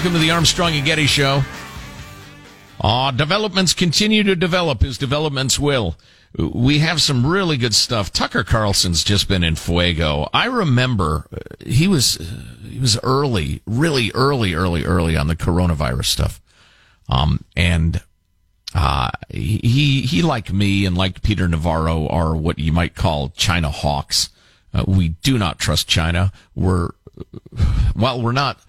Welcome to the Armstrong and Getty Show. Aw, developments continue to develop as developments will. We have some really good stuff. Tucker Carlson's just been in Fuego. I remember uh, he was uh, he was early, really early, early, early on the coronavirus stuff. Um, and uh, he he like me and like Peter Navarro are what you might call China hawks. Uh, we do not trust China. We're while we're not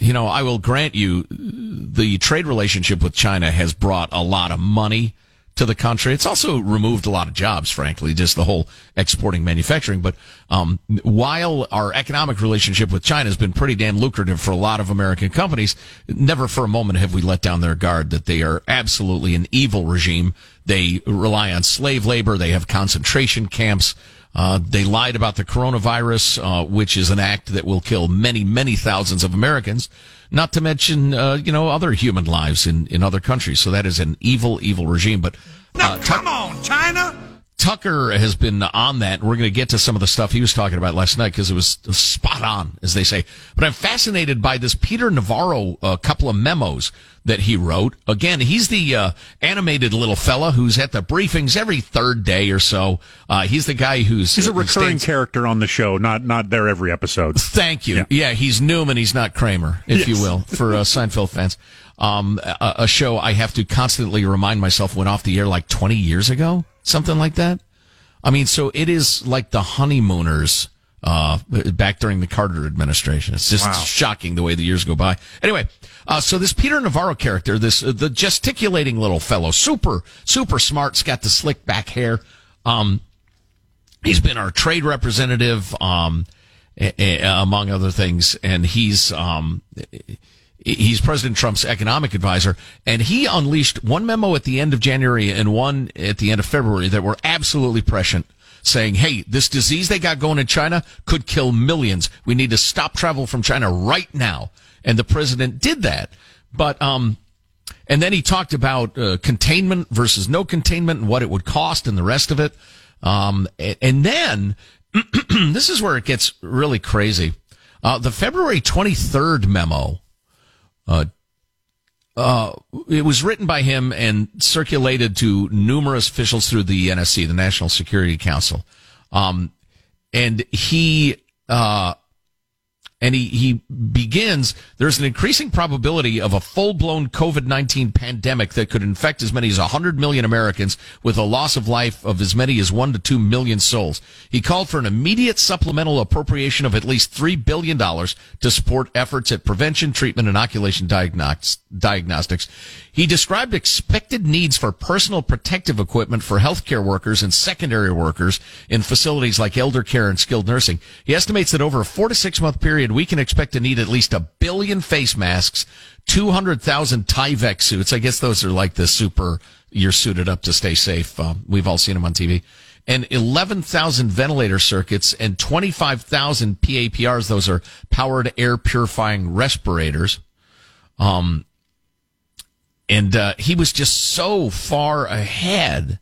you know, I will grant you the trade relationship with China has brought a lot of money to the country. It's also removed a lot of jobs, frankly, just the whole exporting manufacturing. But um, while our economic relationship with China has been pretty damn lucrative for a lot of American companies, never for a moment have we let down their guard that they are absolutely an evil regime. They rely on slave labor. They have concentration camps. Uh, they lied about the coronavirus, uh, which is an act that will kill many, many thousands of Americans, not to mention, uh, you know, other human lives in, in other countries. So that is an evil, evil regime. But now, uh, come on, China. Tucker has been on that. We're going to get to some of the stuff he was talking about last night because it was spot on, as they say. But I'm fascinated by this Peter Navarro uh, couple of memos that he wrote. Again, he's the uh, animated little fella who's at the briefings every third day or so. Uh, he's the guy who's he's a recurring stands... character on the show, not not there every episode. Thank you. Yeah, yeah he's Newman. He's not Kramer, if yes. you will, for uh, Seinfeld fans. Um, a, a show I have to constantly remind myself went off the air like 20 years ago something like that. I mean, so it is like the honeymooners uh, back during the Carter administration. It's just wow. shocking the way the years go by. Anyway, uh, so this Peter Navarro character, this uh, the gesticulating little fellow, super super smart, has got the slick back hair. Um, he's been our trade representative, um, a, a, among other things, and he's um, He's President Trump's economic advisor, and he unleashed one memo at the end of January and one at the end of February that were absolutely prescient, saying, hey, this disease they got going in China could kill millions. We need to stop travel from China right now. And the president did that. But, um, and then he talked about uh, containment versus no containment and what it would cost and the rest of it. Um, and then this is where it gets really crazy. Uh, the February 23rd memo uh, uh, it was written by him and circulated to numerous officials through the NSC, the National Security Council. Um, and he, uh, and he, he begins, there's an increasing probability of a full-blown COVID-19 pandemic that could infect as many as 100 million Americans with a loss of life of as many as 1 to 2 million souls. He called for an immediate supplemental appropriation of at least $3 billion to support efforts at prevention, treatment, and inoculation diagnostics. He described expected needs for personal protective equipment for healthcare workers and secondary workers in facilities like elder care and skilled nursing. He estimates that over a four to six month period, we can expect to need at least a billion face masks, 200,000 Tyvek suits. I guess those are like the super, you're suited up to stay safe. Uh, we've all seen them on TV and 11,000 ventilator circuits and 25,000 PAPRs. Those are powered air purifying respirators. Um, and uh, he was just so far ahead.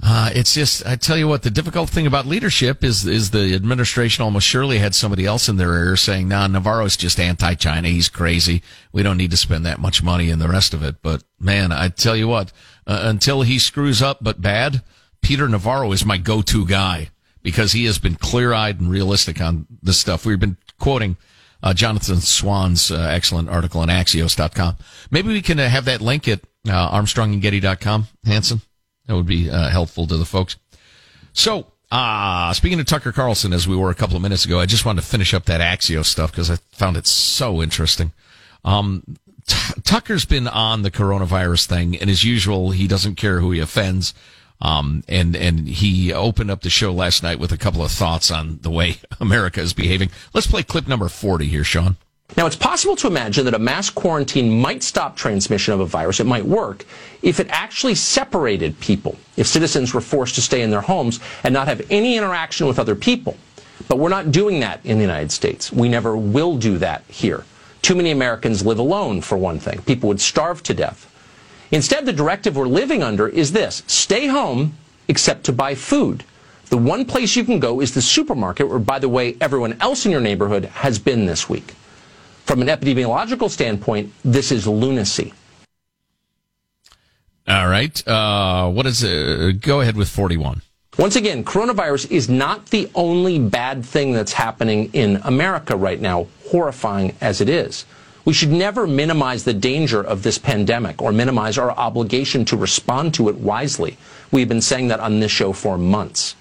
Uh, it's just, I tell you what, the difficult thing about leadership is is the administration almost surely had somebody else in their ear saying, "Nah, Navarro's just anti-China. He's crazy. We don't need to spend that much money and the rest of it." But man, I tell you what, uh, until he screws up, but bad, Peter Navarro is my go-to guy because he has been clear-eyed and realistic on this stuff. We've been quoting uh, Jonathan Swan's uh, excellent article on Axios.com. Maybe we can uh, have that link at uh, ArmstrongandGetty.com, Hanson. That would be uh, helpful to the folks. So, uh, speaking of Tucker Carlson, as we were a couple of minutes ago, I just wanted to finish up that Axios stuff because I found it so interesting. Um, T- Tucker's been on the coronavirus thing, and as usual, he doesn't care who he offends. Um, and, and he opened up the show last night with a couple of thoughts on the way America is behaving. Let's play clip number 40 here, Sean. Now, it's possible to imagine that a mass quarantine might stop transmission of a virus. It might work if it actually separated people, if citizens were forced to stay in their homes and not have any interaction with other people. But we're not doing that in the United States. We never will do that here. Too many Americans live alone, for one thing. People would starve to death. Instead, the directive we're living under is this stay home except to buy food. The one place you can go is the supermarket, where, by the way, everyone else in your neighborhood has been this week. From an epidemiological standpoint, this is lunacy. All right. Uh, what is it? Go ahead with 41. Once again, coronavirus is not the only bad thing that's happening in America right now, horrifying as it is. We should never minimize the danger of this pandemic or minimize our obligation to respond to it wisely. We've been saying that on this show for months.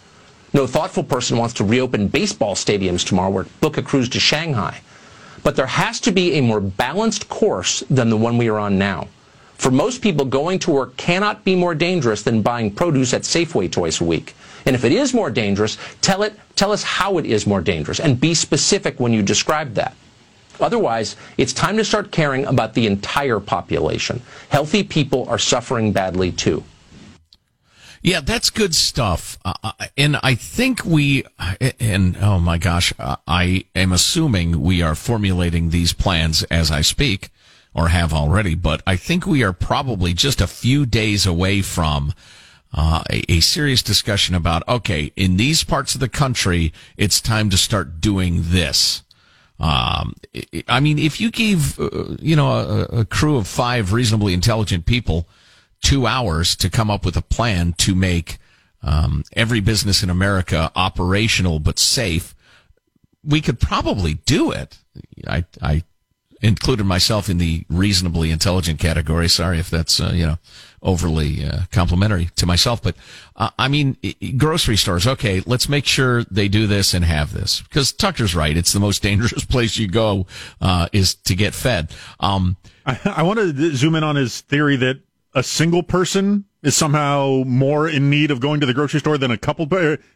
No thoughtful person wants to reopen baseball stadiums tomorrow or book a cruise to Shanghai. But there has to be a more balanced course than the one we are on now. For most people, going to work cannot be more dangerous than buying produce at Safeway twice a week. And if it is more dangerous, tell it, tell us how it is more dangerous and be specific when you describe that. Otherwise, it's time to start caring about the entire population. Healthy people are suffering badly too. Yeah, that's good stuff. Uh, uh and I think we, and oh my gosh, uh, I am assuming we are formulating these plans as I speak or have already, but I think we are probably just a few days away from uh, a, a, serious discussion about, okay, in these parts of the country, it's time to start doing this. Um, I mean, if you gave, uh, you know, a, a, crew of five reasonably intelligent people two hours to come up with a plan to make um, every business in America operational but safe, we could probably do it. I, I included myself in the reasonably intelligent category. Sorry if that's, uh, you know, overly uh, complimentary to myself, but uh, I mean, grocery stores. Okay, let's make sure they do this and have this because Tucker's right. It's the most dangerous place you go uh, is to get fed. Um, I, I want to zoom in on his theory that a single person is somehow more in need of going to the grocery store than a couple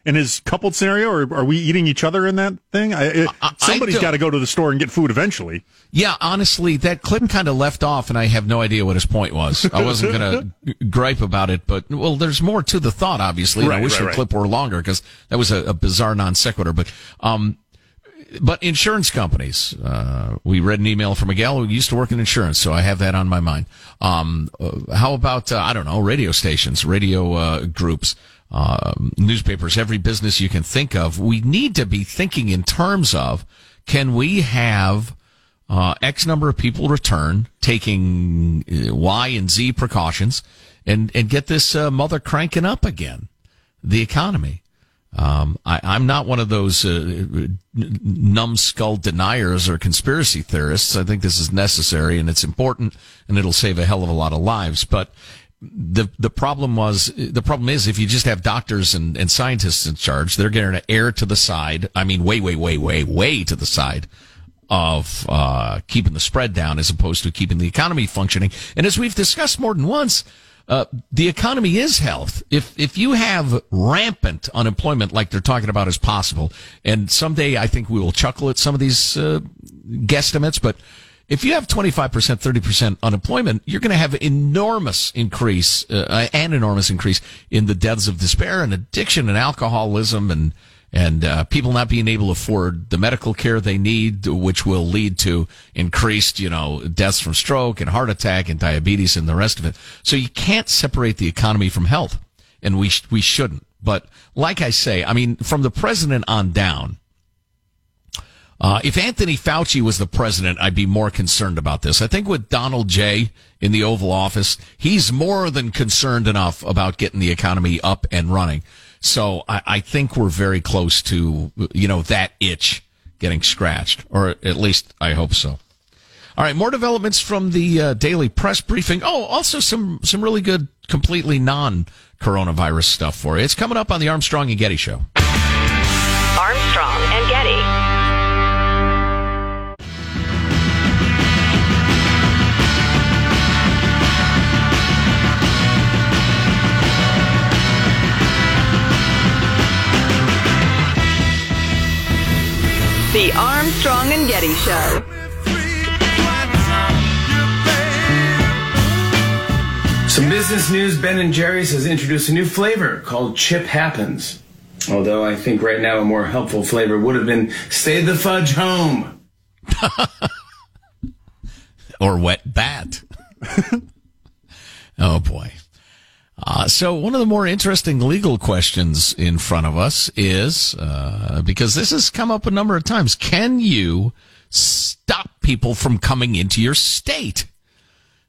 in his coupled scenario? Or are we eating each other in that thing? I, I, somebody's got to go to the store and get food eventually. Yeah honestly that clip kind of left off and i have no idea what his point was. I wasn't going to gripe about it but well there's more to the thought obviously. Right, i wish right, the right. clip were longer because that was a, a bizarre non sequitur but um but insurance companies, uh, we read an email from Miguel who used to work in insurance, so I have that on my mind. Um, uh, how about, uh, I don't know, radio stations, radio, uh, groups, um, newspapers, every business you can think of. We need to be thinking in terms of, can we have, uh, X number of people return, taking uh, Y and Z precautions, and, and get this, mother cranking up again, the economy. Um, I, am not one of those uh, numbskull deniers or conspiracy theorists. I think this is necessary and it's important, and it'll save a hell of a lot of lives. But the the problem was the problem is if you just have doctors and, and scientists in charge, they're going to err to the side. I mean, way, way, way, way, way to the side of uh, keeping the spread down as opposed to keeping the economy functioning. And as we've discussed more than once uh, the economy is health. If if you have rampant unemployment like they're talking about as possible, and someday I think we will chuckle at some of these uh, guesstimates, but if you have 25%, 30% unemployment, you're going to have enormous increase, uh, an enormous increase in the deaths of despair and addiction and alcoholism and and uh, people not being able to afford the medical care they need, which will lead to increased, you know, deaths from stroke and heart attack and diabetes and the rest of it. So you can't separate the economy from health, and we sh- we shouldn't. But like I say, I mean, from the president on down. Uh, if Anthony Fauci was the president, I'd be more concerned about this. I think with Donald J in the Oval Office, he's more than concerned enough about getting the economy up and running. So I, I think we're very close to, you know, that itch getting scratched, or at least I hope so. All right, more developments from the uh, daily press briefing. Oh, also some some really good, completely non coronavirus stuff for you. It's coming up on the Armstrong and Getty show. Armstrong The Armstrong and Getty Show. Some business news Ben and Jerry's has introduced a new flavor called Chip Happens. Although I think right now a more helpful flavor would have been Stay the Fudge Home. or Wet Bat. oh boy. Uh, so one of the more interesting legal questions in front of us is, uh, because this has come up a number of times, can you stop people from coming into your state.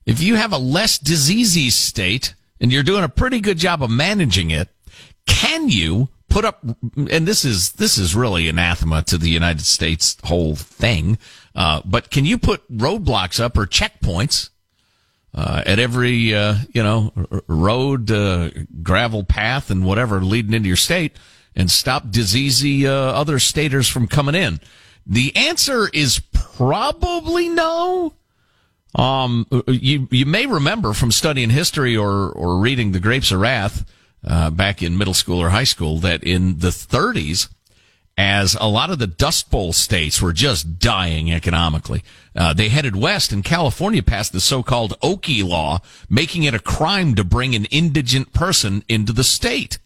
If you have a less diseasey state and you're doing a pretty good job of managing it, can you put up, and this is, this is really anathema to the United States whole thing, uh, but can you put roadblocks up or checkpoints uh, at every uh, you know road, uh, gravel path, and whatever leading into your state, and stop diseasey uh, other staters from coming in? The answer is probably no. Um, you you may remember from studying history or or reading the Grapes of Wrath uh, back in middle school or high school that in the 30s as a lot of the Dust Bowl states were just dying economically. Uh, they headed west, and California passed the so-called Okie law, making it a crime to bring an indigent person into the state.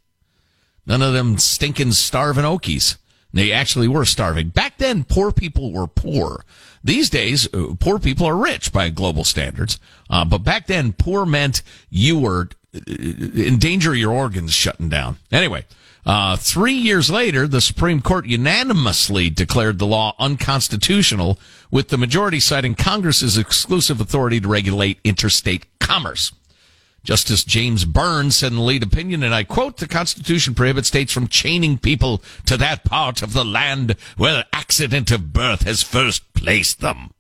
None of them stinking starving Okies. They actually were starving. Back then, poor people were poor. These days, uh, poor people are rich by global standards. Uh, but back then, poor meant you were uh, in danger of your organs shutting down. Anyway, uh, three years later, the Supreme Court unanimously declared the law unconstitutional, with the majority citing Congress's exclusive authority to regulate interstate commerce. Justice James Byrnes said in the lead opinion, and I quote, the Constitution prohibits states from chaining people to that part of the land where accident of birth has first placed them.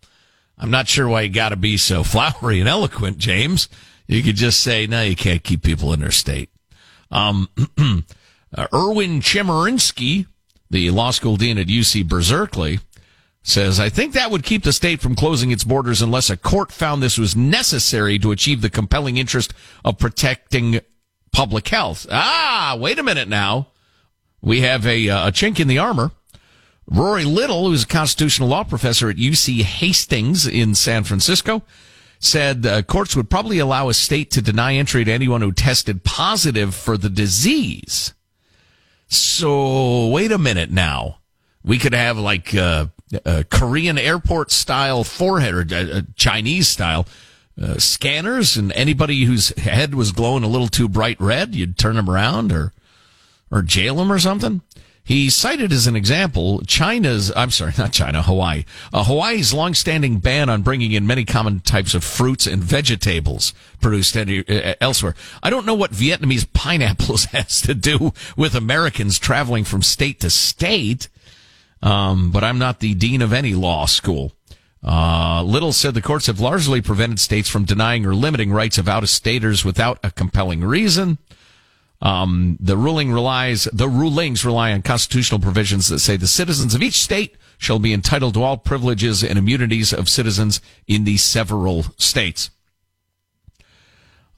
I'm not sure why you gotta be so flowery and eloquent, James. You could just say, no, you can't keep people in their state. Um, Uh, Erwin Chemerinsky, the law school dean at UC Berkeley, says, I think that would keep the state from closing its borders unless a court found this was necessary to achieve the compelling interest of protecting public health. Ah, wait a minute now. We have a, uh, a chink in the armor. Rory Little, who's a constitutional law professor at UC Hastings in San Francisco, said uh, courts would probably allow a state to deny entry to anyone who tested positive for the disease. So wait a minute now. We could have like uh, a Korean airport style forehead or uh, Chinese style uh, scanners, and anybody whose head was glowing a little too bright red, you'd turn them around or or jail them or something. He cited as an example China's, I'm sorry, not China, Hawaii. Uh, Hawaii's longstanding ban on bringing in many common types of fruits and vegetables produced uh, elsewhere. I don't know what Vietnamese pineapples has to do with Americans traveling from state to state, um, but I'm not the dean of any law school. Uh, Little said the courts have largely prevented states from denying or limiting rights of out-of-staters without a compelling reason. Um, the ruling relies, the rulings rely on constitutional provisions that say the citizens of each state shall be entitled to all privileges and immunities of citizens in the several states.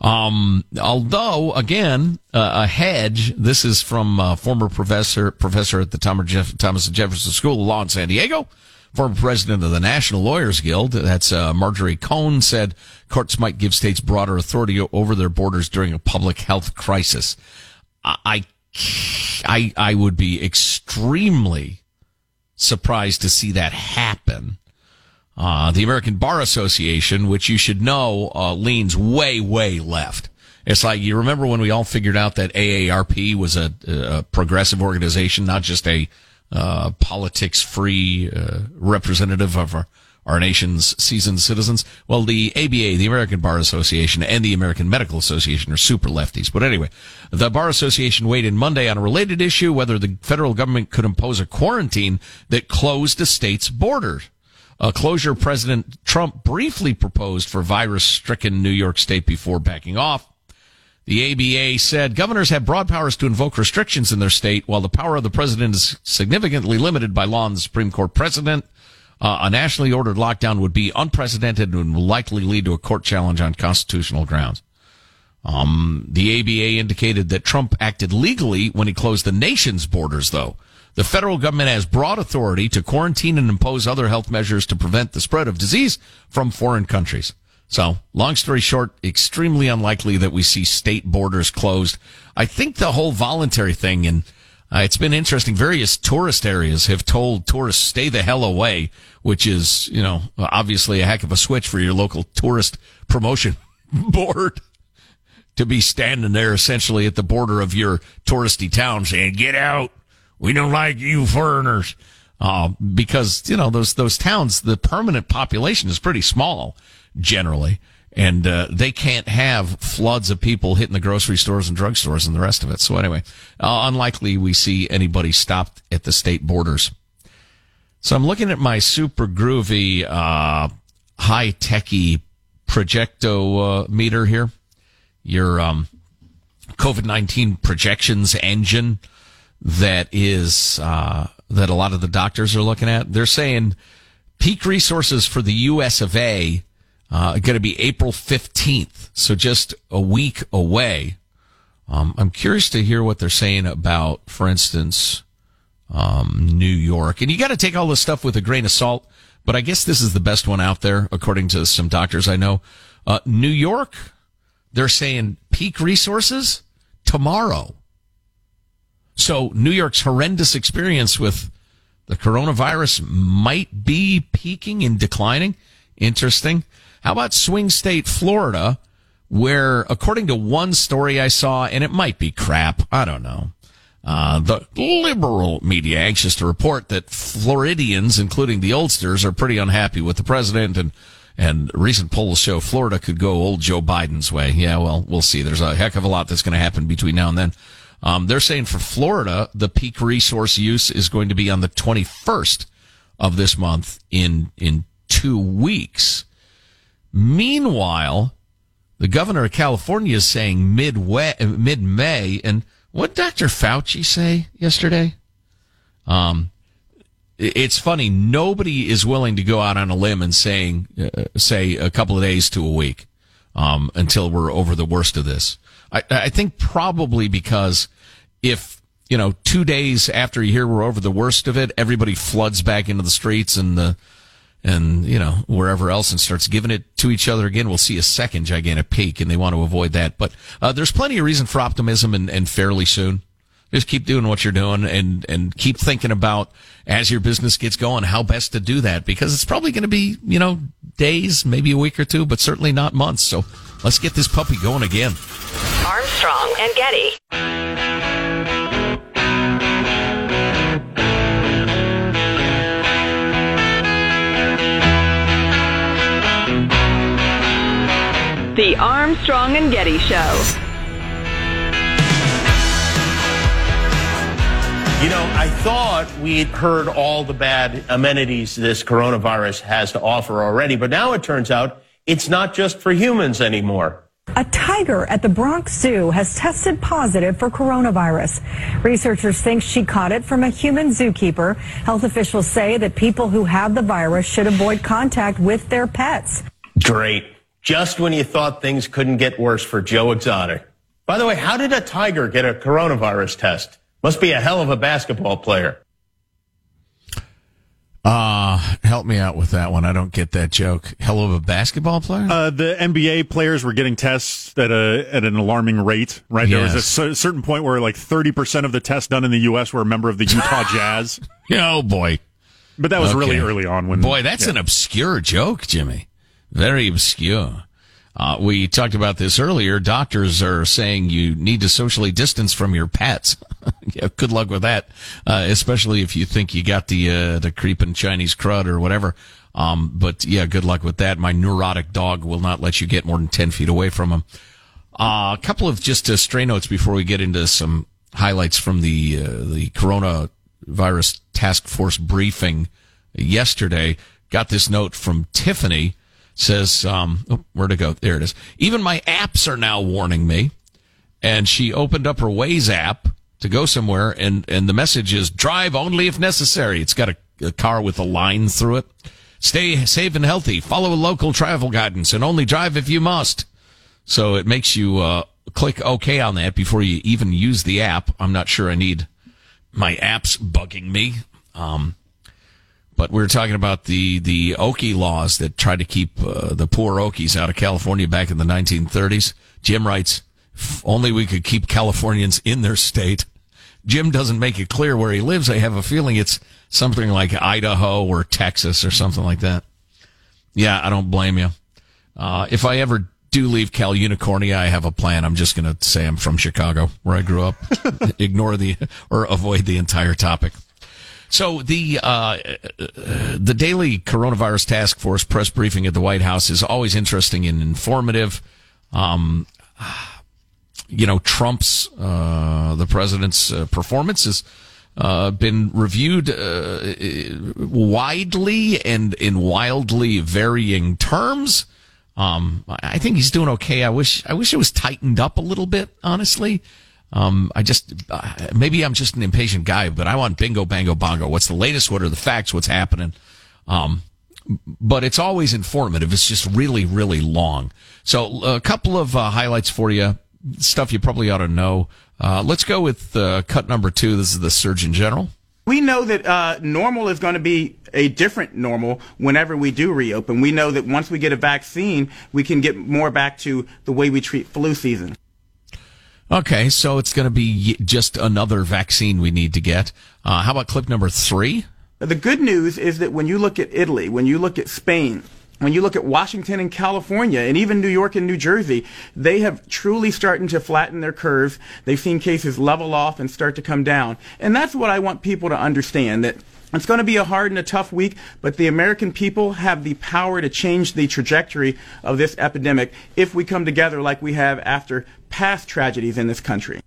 Um, although again, uh, a hedge, this is from uh, former professor, professor at the Thomas Jefferson School of Law in San Diego, Former president of the National Lawyers Guild, that's uh, Marjorie Cohn, said courts might give states broader authority over their borders during a public health crisis. I, I, I would be extremely surprised to see that happen. Uh, the American Bar Association, which you should know, uh, leans way, way left. It's like you remember when we all figured out that AARP was a, a progressive organization, not just a uh, politics free uh, representative of our, our nation's seasoned citizens. Well, the ABA, the American Bar Association, and the American Medical Association are super lefties. But anyway, the Bar Association weighed in Monday on a related issue whether the federal government could impose a quarantine that closed a state's borders. A closure President Trump briefly proposed for virus stricken New York State before backing off. The ABA said governors have broad powers to invoke restrictions in their state, while the power of the president is significantly limited by law and the Supreme Court precedent. Uh, a nationally ordered lockdown would be unprecedented and would likely lead to a court challenge on constitutional grounds. Um, the ABA indicated that Trump acted legally when he closed the nation's borders, though. The federal government has broad authority to quarantine and impose other health measures to prevent the spread of disease from foreign countries. So, long story short, extremely unlikely that we see state borders closed. I think the whole voluntary thing, and uh, it's been interesting. Various tourist areas have told tourists stay the hell away, which is, you know, obviously a heck of a switch for your local tourist promotion board to be standing there essentially at the border of your touristy town saying, get out. We don't like you foreigners. uh, because you know those those towns, the permanent population is pretty small generally, and uh, they can't have floods of people hitting the grocery stores and drugstores and the rest of it. So anyway, uh, unlikely we see anybody stopped at the state borders. So I'm looking at my super groovy, uh, high techy projecto meter here. Your um, COVID nineteen projections engine that is uh, that a lot of the doctors are looking at. They're saying peak resources for the U.S. of A. Uh, going to be April 15th, so just a week away. Um, I'm curious to hear what they're saying about, for instance, um, New York. And you got to take all this stuff with a grain of salt, but I guess this is the best one out there, according to some doctors I know. Uh, New York, they're saying peak resources tomorrow. So New York's horrendous experience with the coronavirus might be peaking and declining. Interesting. How about swing state Florida, where according to one story I saw, and it might be crap, I don't know. Uh, the liberal media anxious to report that Floridians, including the oldsters, are pretty unhappy with the president and and recent polls show Florida could go old Joe Biden's way. Yeah, well, we'll see. There's a heck of a lot that's going to happen between now and then. Um, they're saying for Florida, the peak resource use is going to be on the 21st of this month in, in two weeks. Meanwhile, the governor of California is saying mid-May. And what Dr. Fauci say yesterday? Um, it's funny. Nobody is willing to go out on a limb and saying, uh, say a couple of days to a week, um, until we're over the worst of this. I, I think probably because if, you know, two days after you hear we're over the worst of it, everybody floods back into the streets and the, and, you know, wherever else and starts giving it to each other again, we'll see a second gigantic peak and they want to avoid that. But, uh, there's plenty of reason for optimism and, and fairly soon. Just keep doing what you're doing and, and keep thinking about as your business gets going, how best to do that because it's probably going to be, you know, days, maybe a week or two, but certainly not months. So let's get this puppy going again. Armstrong and Getty. The Armstrong and Getty Show. You know, I thought we'd heard all the bad amenities this coronavirus has to offer already, but now it turns out it's not just for humans anymore. A tiger at the Bronx Zoo has tested positive for coronavirus. Researchers think she caught it from a human zookeeper. Health officials say that people who have the virus should avoid contact with their pets. Great. Just when you thought things couldn't get worse for Joe Exotic. By the way, how did a tiger get a coronavirus test? Must be a hell of a basketball player. Uh, help me out with that one. I don't get that joke. Hell of a basketball player? Uh, the NBA players were getting tests at a at an alarming rate, right? There was a certain point where like 30% of the tests done in the US were a member of the Utah Jazz. oh boy. But that was really early on when Boy, that's yeah. an obscure joke, Jimmy. Very obscure. Uh, we talked about this earlier. Doctors are saying you need to socially distance from your pets. yeah, good luck with that, uh, especially if you think you got the uh, the creeping Chinese crud or whatever. Um, but yeah, good luck with that. My neurotic dog will not let you get more than ten feet away from him. Uh, a couple of just uh, stray notes before we get into some highlights from the uh, the coronavirus task force briefing yesterday. Got this note from Tiffany. Says, um, oh, where to go? There it is. Even my apps are now warning me. And she opened up her Waze app to go somewhere, and and the message is drive only if necessary. It's got a, a car with a line through it. Stay safe and healthy. Follow local travel guidance, and only drive if you must. So it makes you uh, click OK on that before you even use the app. I'm not sure I need my apps bugging me. Um, but we were talking about the the Okie laws that tried to keep uh, the poor Okies out of California back in the 1930s. Jim writes, "If only we could keep Californians in their state." Jim doesn't make it clear where he lives. I have a feeling it's something like Idaho or Texas or something like that. Yeah, I don't blame you. Uh, if I ever do leave Cal Unicornia, I have a plan. I'm just going to say I'm from Chicago, where I grew up. Ignore the or avoid the entire topic. So the uh, the daily coronavirus task force press briefing at the White House is always interesting and informative. Um, you know, Trump's uh, the president's uh, performance has uh, been reviewed uh, widely and in wildly varying terms. Um, I think he's doing okay. I wish I wish it was tightened up a little bit, honestly. Um, I just, uh, maybe I'm just an impatient guy, but I want bingo, bango, bongo. What's the latest? What are the facts? What's happening? Um, but it's always informative. It's just really, really long. So a couple of uh, highlights for you, stuff you probably ought to know. Uh, let's go with uh, cut number two. This is the Surgeon General. We know that uh, normal is going to be a different normal whenever we do reopen. We know that once we get a vaccine, we can get more back to the way we treat flu season. Okay, so it's going to be just another vaccine we need to get. Uh, how about clip number three? The good news is that when you look at Italy, when you look at Spain, when you look at Washington and California, and even New York and New Jersey, they have truly started to flatten their curves. They've seen cases level off and start to come down. And that's what I want people to understand that it's going to be a hard and a tough week, but the American people have the power to change the trajectory of this epidemic if we come together like we have after past tragedies in this country.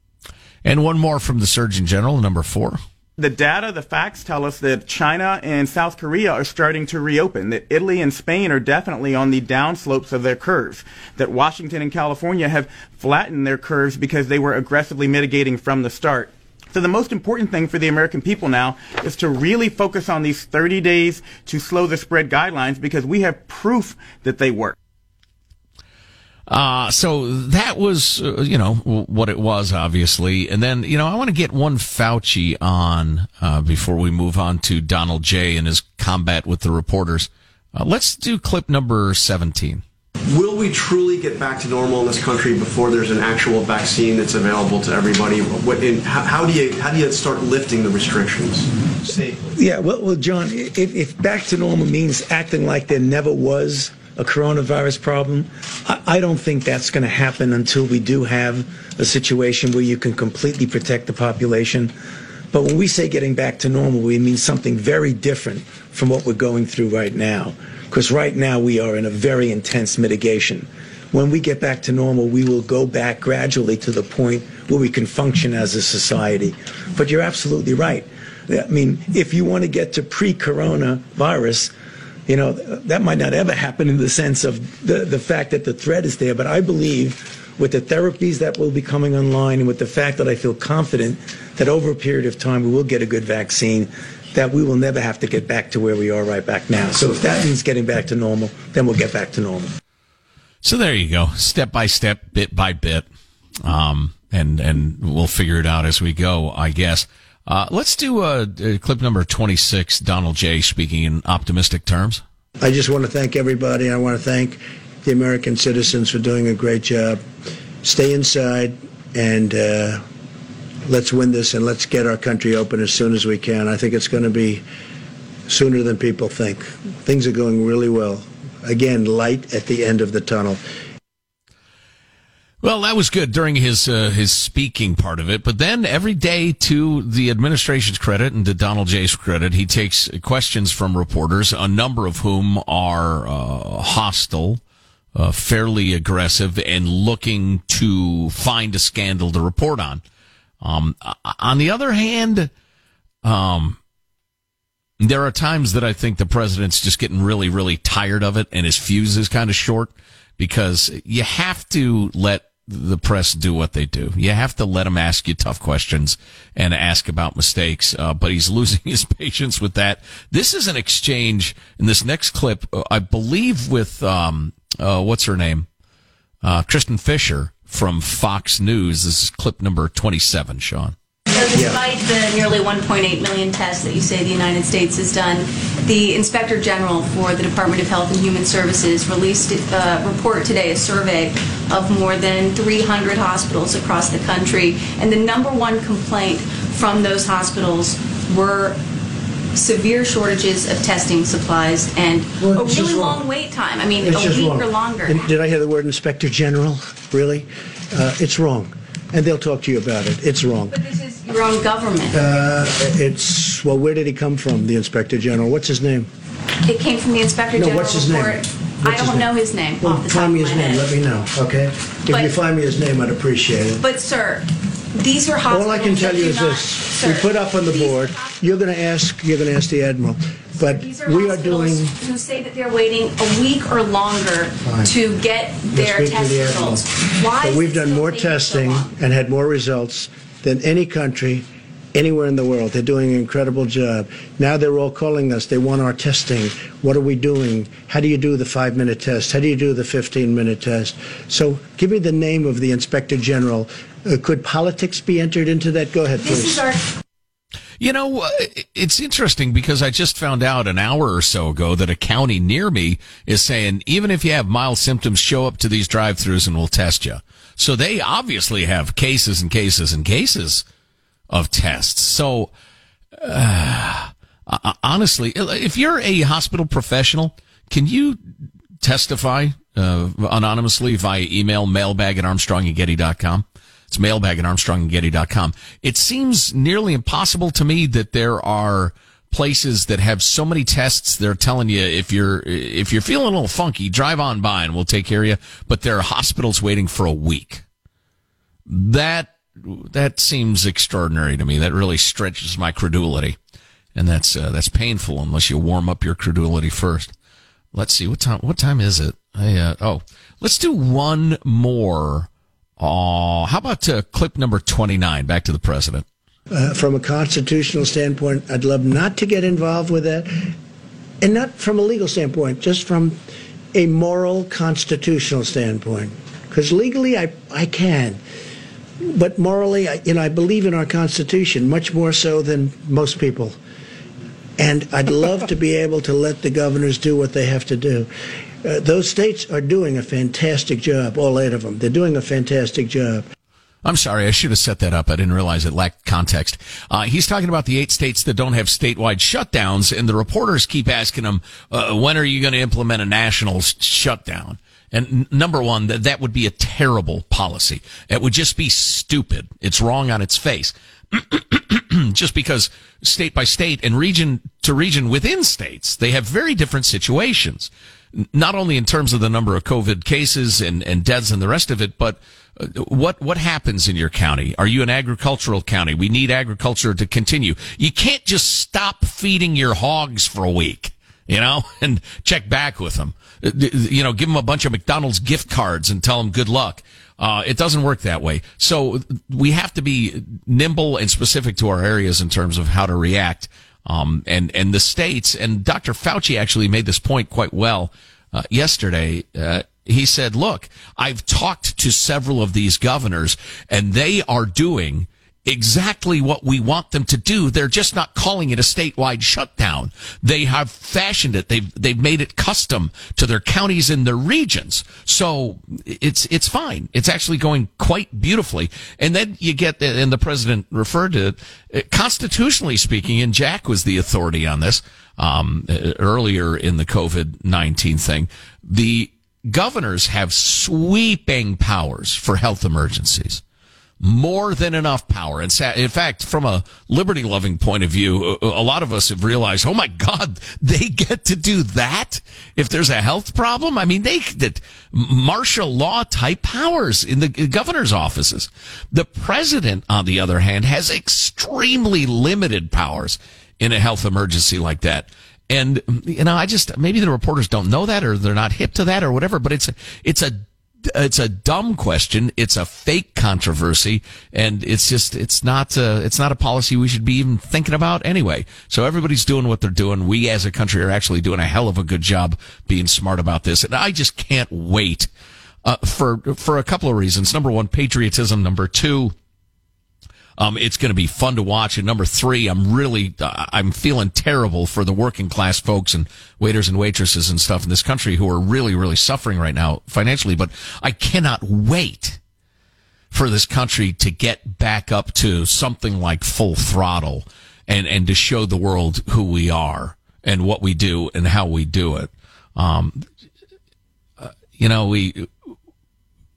And one more from the Surgeon General, number four. The data, the facts tell us that China and South Korea are starting to reopen, that Italy and Spain are definitely on the downslopes of their curves, that Washington and California have flattened their curves because they were aggressively mitigating from the start. So the most important thing for the American people now is to really focus on these 30 days to slow the spread guidelines because we have proof that they work. Uh, so that was, uh, you know, what it was, obviously. And then, you know, I want to get one Fauci on uh, before we move on to Donald J. and his combat with the reporters. Uh, let's do clip number 17. Will we truly get back to normal in this country before there's an actual vaccine that's available to everybody? What, how, how, do you how do you start lifting the restrictions safely? Yeah, well, well John, if, if back to normal means acting like there never was a coronavirus problem, I, I don't think that's going to happen until we do have a situation where you can completely protect the population. But when we say getting back to normal, we mean something very different from what we're going through right now because right now we are in a very intense mitigation. When we get back to normal, we will go back gradually to the point where we can function as a society. But you're absolutely right. I mean, if you want to get to pre-corona virus, you know, that might not ever happen in the sense of the, the fact that the threat is there. But I believe with the therapies that will be coming online and with the fact that I feel confident that over a period of time we will get a good vaccine, that we will never have to get back to where we are right back now. So if that means getting back to normal, then we'll get back to normal. So there you go, step by step, bit by bit, um, and and we'll figure it out as we go, I guess. Uh, let's do a, a clip number twenty six. Donald J. speaking in optimistic terms. I just want to thank everybody. I want to thank the American citizens for doing a great job. Stay inside and. Uh, let's win this and let's get our country open as soon as we can. I think it's going to be sooner than people think. Things are going really well. Again, light at the end of the tunnel. Well, that was good during his uh, his speaking part of it, but then every day, to the administration's credit and to Donald J's credit, he takes questions from reporters, a number of whom are uh, hostile, uh, fairly aggressive, and looking to find a scandal to report on. Um, on the other hand, um, there are times that I think the president's just getting really, really tired of it and his fuse is kind of short because you have to let the press do what they do. You have to let them ask you tough questions and ask about mistakes. Uh, but he's losing his patience with that. This is an exchange in this next clip, uh, I believe with, um, uh, what's her name? Uh, Kristin Fisher from Fox News. This is clip number 27, Sean. So despite the nearly 1.8 million tests that you say the United States has done, the Inspector General for the Department of Health and Human Services released a report today, a survey of more than 300 hospitals across the country. And the number one complaint from those hospitals were severe shortages of testing supplies and Well, a really wrong. long wait time. I mean, It's a week wrong. or longer. And did I hear the word inspector general? Really? Uh, it's wrong. And they'll talk to you about it. It's wrong. But this is your own government. Uh, it's. Well, where did he come from, the Inspector General? What's his name? It came from the Inspector No, General what's his name? What's I don't name? know his name Well, off the top find me his name. head. Let me know, okay? If But- you find me his name, I'd appreciate it. But sir, these are hospitals. All I can tell that you do is not- this: we put up on the these- board. You're going to ask. You're going to ask the admiral, but These are we are hospitals doing. who say that they're waiting a week or longer Fine. to get their speak to test the admiral. results. Why? But is we've it done still more taking so testing long? and had more results than any country anywhere in the world. They're doing an incredible job. Now they're all calling us. They want our testing. What are we doing? How do you do the five minute test? How do you do the 15 minute test? So give me the name of the inspector general. Uh, could politics be entered into that? Go ahead, This please. is our You know, uh, it's interesting because I just found out an hour or so ago that a county near me is saying, even if you have mild symptoms, show up to these drive throughs and we'll test you. So they obviously have cases and cases and cases of tests. So, uh, uh, honestly, if you're a hospital professional, can you testify uh, anonymously via email, mailbag at armstrongandgetty.com? It's mailbag at armstrongandgetty.com. It seems nearly impossible to me that there are places that have so many tests. They're telling you if you're if you're feeling a little funky drive on by and we'll take care of you. But there are hospitals waiting for a week. That that seems extraordinary to me. That really stretches my credulity. And that's uh, that's painful unless you warm up your credulity first. Let's see what time what time is it? I, uh, oh let's do one more Oh, how about uh, clip number 29? Back to the president. Uh, from a constitutional standpoint, I'd love not to get involved with that. And not from a legal standpoint, just from a moral, constitutional standpoint. Because legally, I, I can. But morally, I, you know, I believe in our Constitution much more so than most people. And I'd love to be able to let the governors do what they have to do. Uh, those states are doing a fantastic job, all eight of them. They're doing a fantastic job. I'm sorry, I should have set that up. I didn't realize it lacked context. Uh, he's talking about the eight states that don't have statewide shutdowns, and the reporters keep asking him, uh, when are you going to implement a national s- shutdown? And n- number one, that, that would be a terrible policy. It would just be stupid. It's wrong on its face. just because state by state and region to region within states, they have very different situations. Not only in terms of the number of COVID cases and, and deaths and the rest of it, but uh, what, what happens in your county? Are you an agricultural county? We need agriculture to continue. You can't just stop feeding your hogs for a week, you know, and check back with them. Uh, You know, give them a bunch of McDonald's gift cards and tell them good luck. Uh, it doesn't work that way. So we have to be nimble and specific to our areas in terms of how to react. Um, and, and the states, and Dr. Fauci actually made this point quite well, uh, yesterday. Uh, he said, look, I've talked to several of these governors and they are doing exactly what we want them to do. They're just not calling it a statewide shutdown. They have fashioned it. They've, they've made it custom to their counties and their regions. So it's, it's fine. It's actually going quite beautifully. And then you get, and the president referred to it, constitutionally speaking, and Jack was the authority on this, um, earlier in the COVID-19 thing. The governors have sweeping powers for health emergencies more than enough power. And in fact, from a liberty loving point of view, a lot of us have realized, oh my God, they get to do that if there's a health problem. I mean, they that martial law type powers in the uh, governor's offices. The president, on the other hand, has extremely limited powers in a health emergency like that. And you know, I just maybe the reporters don't know that, or they're not hip to that, or whatever. But it's it's a it's a dumb question. It's a fake controversy, and it's just it's not a, it's not a policy we should be even thinking about anyway. So everybody's doing what they're doing. We as a country are actually doing a hell of a good job being smart about this, and I just can't wait uh, for for a couple of reasons. Number one, patriotism. Number two. Um, it's going to be fun to watch. And number three, I'm really, uh, I'm feeling terrible for the working class folks and waiters and waitresses and stuff in this country who are really, really suffering right now financially. But I cannot wait for this country to get back up to something like full throttle and, and to show the world who we are and what we do and how we do it. Um, uh, you know, we,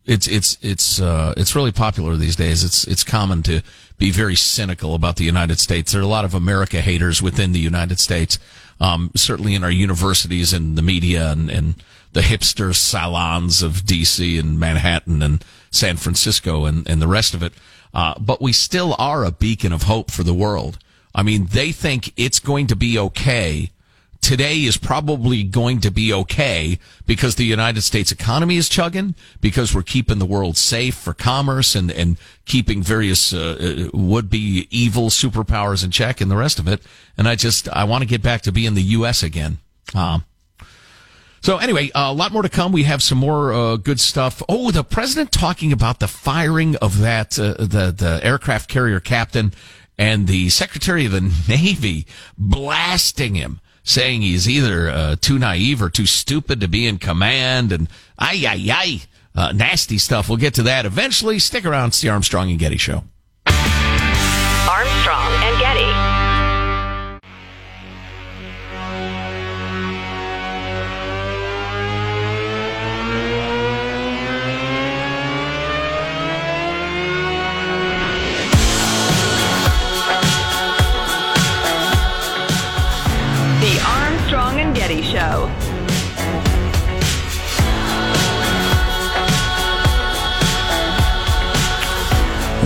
it's it's it's uh, it's really popular these days. It's it's common to be very cynical about the United States. There are a lot of America haters within the United States, um, certainly in our universities and the media and, and the hipster salons of D.C. and Manhattan and San Francisco and, and the rest of it. Uh, but we still are a beacon of hope for the world. I mean, they think it's going to be okay today is probably going to be okay because the United States economy is chugging, because we're keeping the world safe for commerce and, and keeping various uh, would be evil superpowers in check and the rest of it. And I just, I want to get back to being the U.S. again. Um, so anyway, a lot more to come. We have some more uh, good stuff. Oh, the president talking about the firing of that uh, the the aircraft carrier captain and the secretary of the navy blasting him saying he's either uh, too naive or too stupid to be in command and ay ay ay uh, nasty stuff. We'll get to that eventually. Stick around. It's the Armstrong and Getty Show. Armstrong and Getty.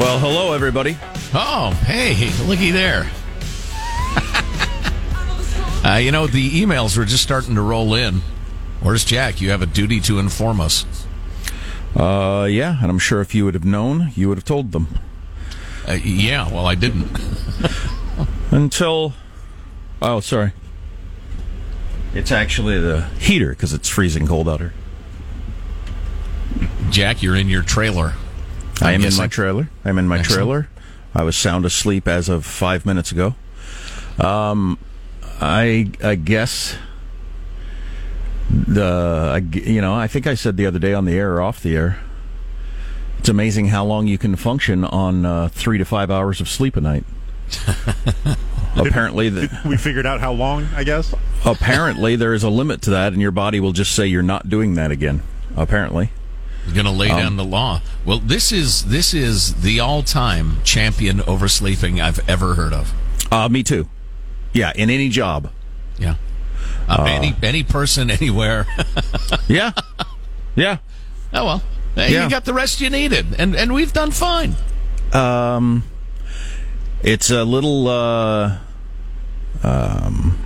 Well, hello, everybody. Oh, hey, looky there. uh, you know, the emails were just starting to roll in. Where's Jack? You have a duty to inform us. Uh, yeah, and I'm sure if you would have known, you would have told them. Uh, yeah, well, I didn't. Until. Oh, sorry. It's actually the heater because it's freezing cold out here. Jack, you're in your trailer. I am in my trailer. I'm in my Excellent. trailer. I was sound asleep as of five minutes ago. Um, I I guess the I you know I think I said the other day on the air or off the air. It's amazing how long you can function on uh, three to five hours of sleep a night. apparently, the, We figured out how long, I guess. apparently there is a limit to that, and your body will just say you're not doing that again. Apparently. Going to lay Um, down the law. Well, this is this is the all-time champion oversleeping I've ever heard of. Uh, me too. Yeah, in any job. Yeah. Uh, any any person anywhere. Yeah. Yeah. oh well. Hey, Yeah. You got the rest you needed, and and we've done fine. Um, it's a little uh, um,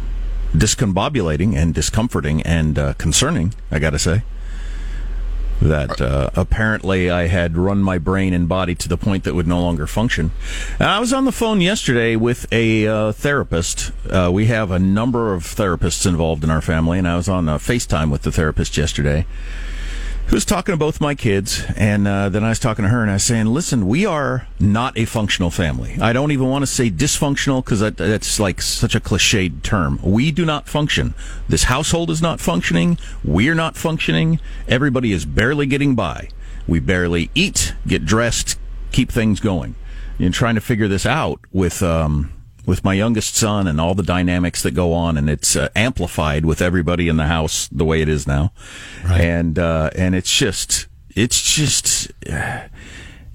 discombobulating and discomforting and uh, concerning. I got to say that uh, apparently I had run my brain and body to the point that would no longer function. And I was on the phone yesterday with a uh, therapist. Uh, we have a number of therapists involved in our family, and I was on uh, FaceTime with the therapist yesterday who was talking to both my kids, and uh, then I was talking to her, and I was saying, "Listen, we are not a functional family. I don't even want to say dysfunctional because that, that's like such a cliched term. We do not function. This household is not functioning. We're not functioning. Everybody is barely getting by. We barely eat, get dressed, keep things going. And trying to figure this out with." Um, with my youngest son and all the dynamics that go on, and it's uh, amplified with everybody in the house the way it is now, and uh, and it's just it's just uh,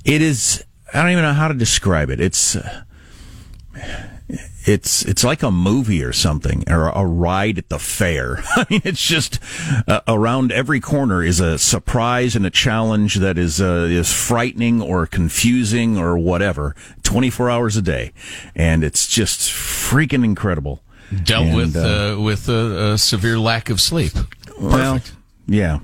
it is I don't even know how to describe it. It's uh, it's it's like a movie or something or a ride at the fair. I mean, it's just uh, around every corner is a surprise and a challenge that is uh, is frightening or confusing or whatever. Twenty four hours a day, and it's just freaking incredible. Dealt And, with uh, uh, with a, a severe lack of sleep. Well, yeah.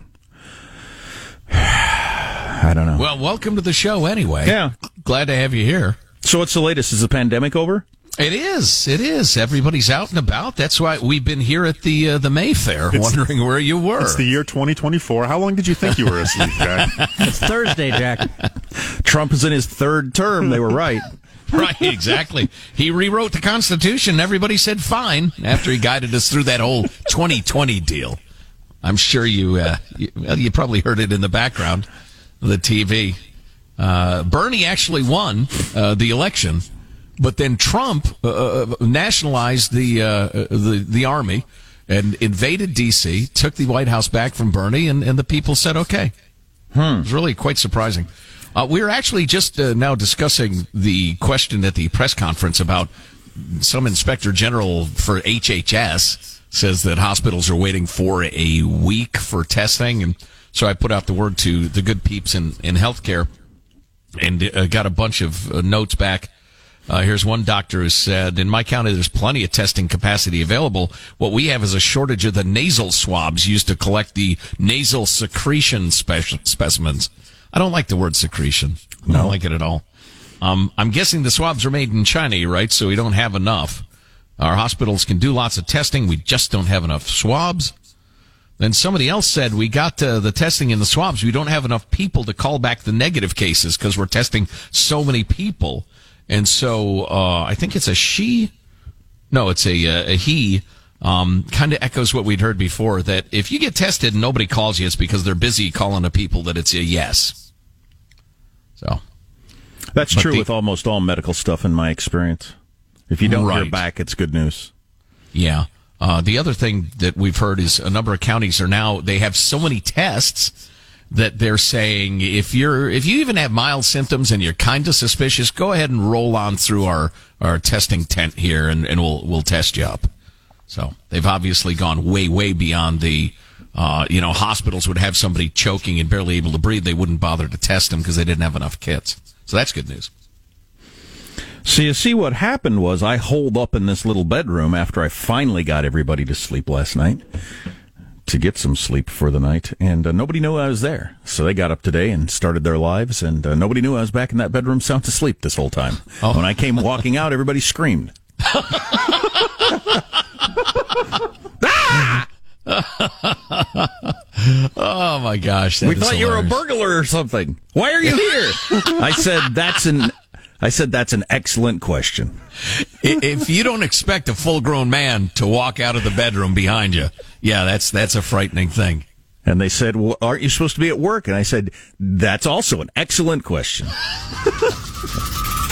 I don't know. Well, welcome to the show anyway. Yeah. Glad to have you here. So what's the latest? Is the pandemic over? It is. It is. Everybody's out and about. That's why we've been here at the uh, the Mayfair, It's- wondering where you were. It's the year 2024. How long did you think you were asleep, Jack? It's Thursday, Jack. Trump is in his third term. They were right. right, exactly. He rewrote the Constitution. Everybody said fine after he guided us through that whole 2020 deal. I'm sure you, uh, you, well, you probably heard it in the background the TV. Uh, Bernie actually won uh, the election, but then Trump uh, uh, nationalized the, uh, the the army and invaded D.C., took the White House back from Bernie, and, and the people said, okay. It was really quite surprising. Uh, we are actually just uh, now discussing the question at the press conference about some inspector general for HHS says that hospitals are waiting for a week for testing. And so I put out the word to the good peeps in, in healthcare and uh, got a bunch of uh, notes back. Uh, here's one doctor who said, in my county, there's plenty of testing capacity available. What we have is a shortage of the nasal swabs used to collect the nasal secretion spec- specimens. I don't like the word secretion. I don't like it at all. Um, I'm guessing the swabs are made in China, right? So we don't have enough. Our hospitals can do lots of testing. We just don't have enough swabs. Then somebody else said we got uh, the testing in the swabs. We don't have enough people to call back the negative cases because we're testing so many people. And so uh, I think it's a she. No, it's a, uh, a he. Um, kind of echoes what we'd heard before that if you get tested and nobody calls you, it's because they're busy calling to people that it's a yes. So That's true the- with almost all medical stuff in my experience. If you don't hear back, it's good news. Yeah. Uh, the other thing that we've heard is a number of counties are now they have so many tests that they're saying if you're if you even have mild symptoms and you're kind of suspicious, go ahead and roll on through our our testing tent here and, and we'll we'll test you up. So they've obviously gone way way beyond the uh, you know hospitals would have somebody choking and barely able to breathe, they wouldn't bother to test them because they didn't have enough kits. So that's good news. So you see, what happened was I holed up in this little bedroom after I finally got everybody to sleep last night to get some sleep for the night, and uh, nobody knew I was there. So they got up today and started their lives, and uh, nobody knew I was back in that bedroom sound asleep this whole time. When I came walking out, everybody screamed. Oh my gosh! we is thought you were a burglar or something. Why are you here? I said that's an. I said that's an excellent question. If you don't expect a full-grown man to walk out of the bedroom behind you, yeah, that's that's a frightening thing. And they said, well, "Aren't you supposed to be at work?" And I said, "That's also an excellent question."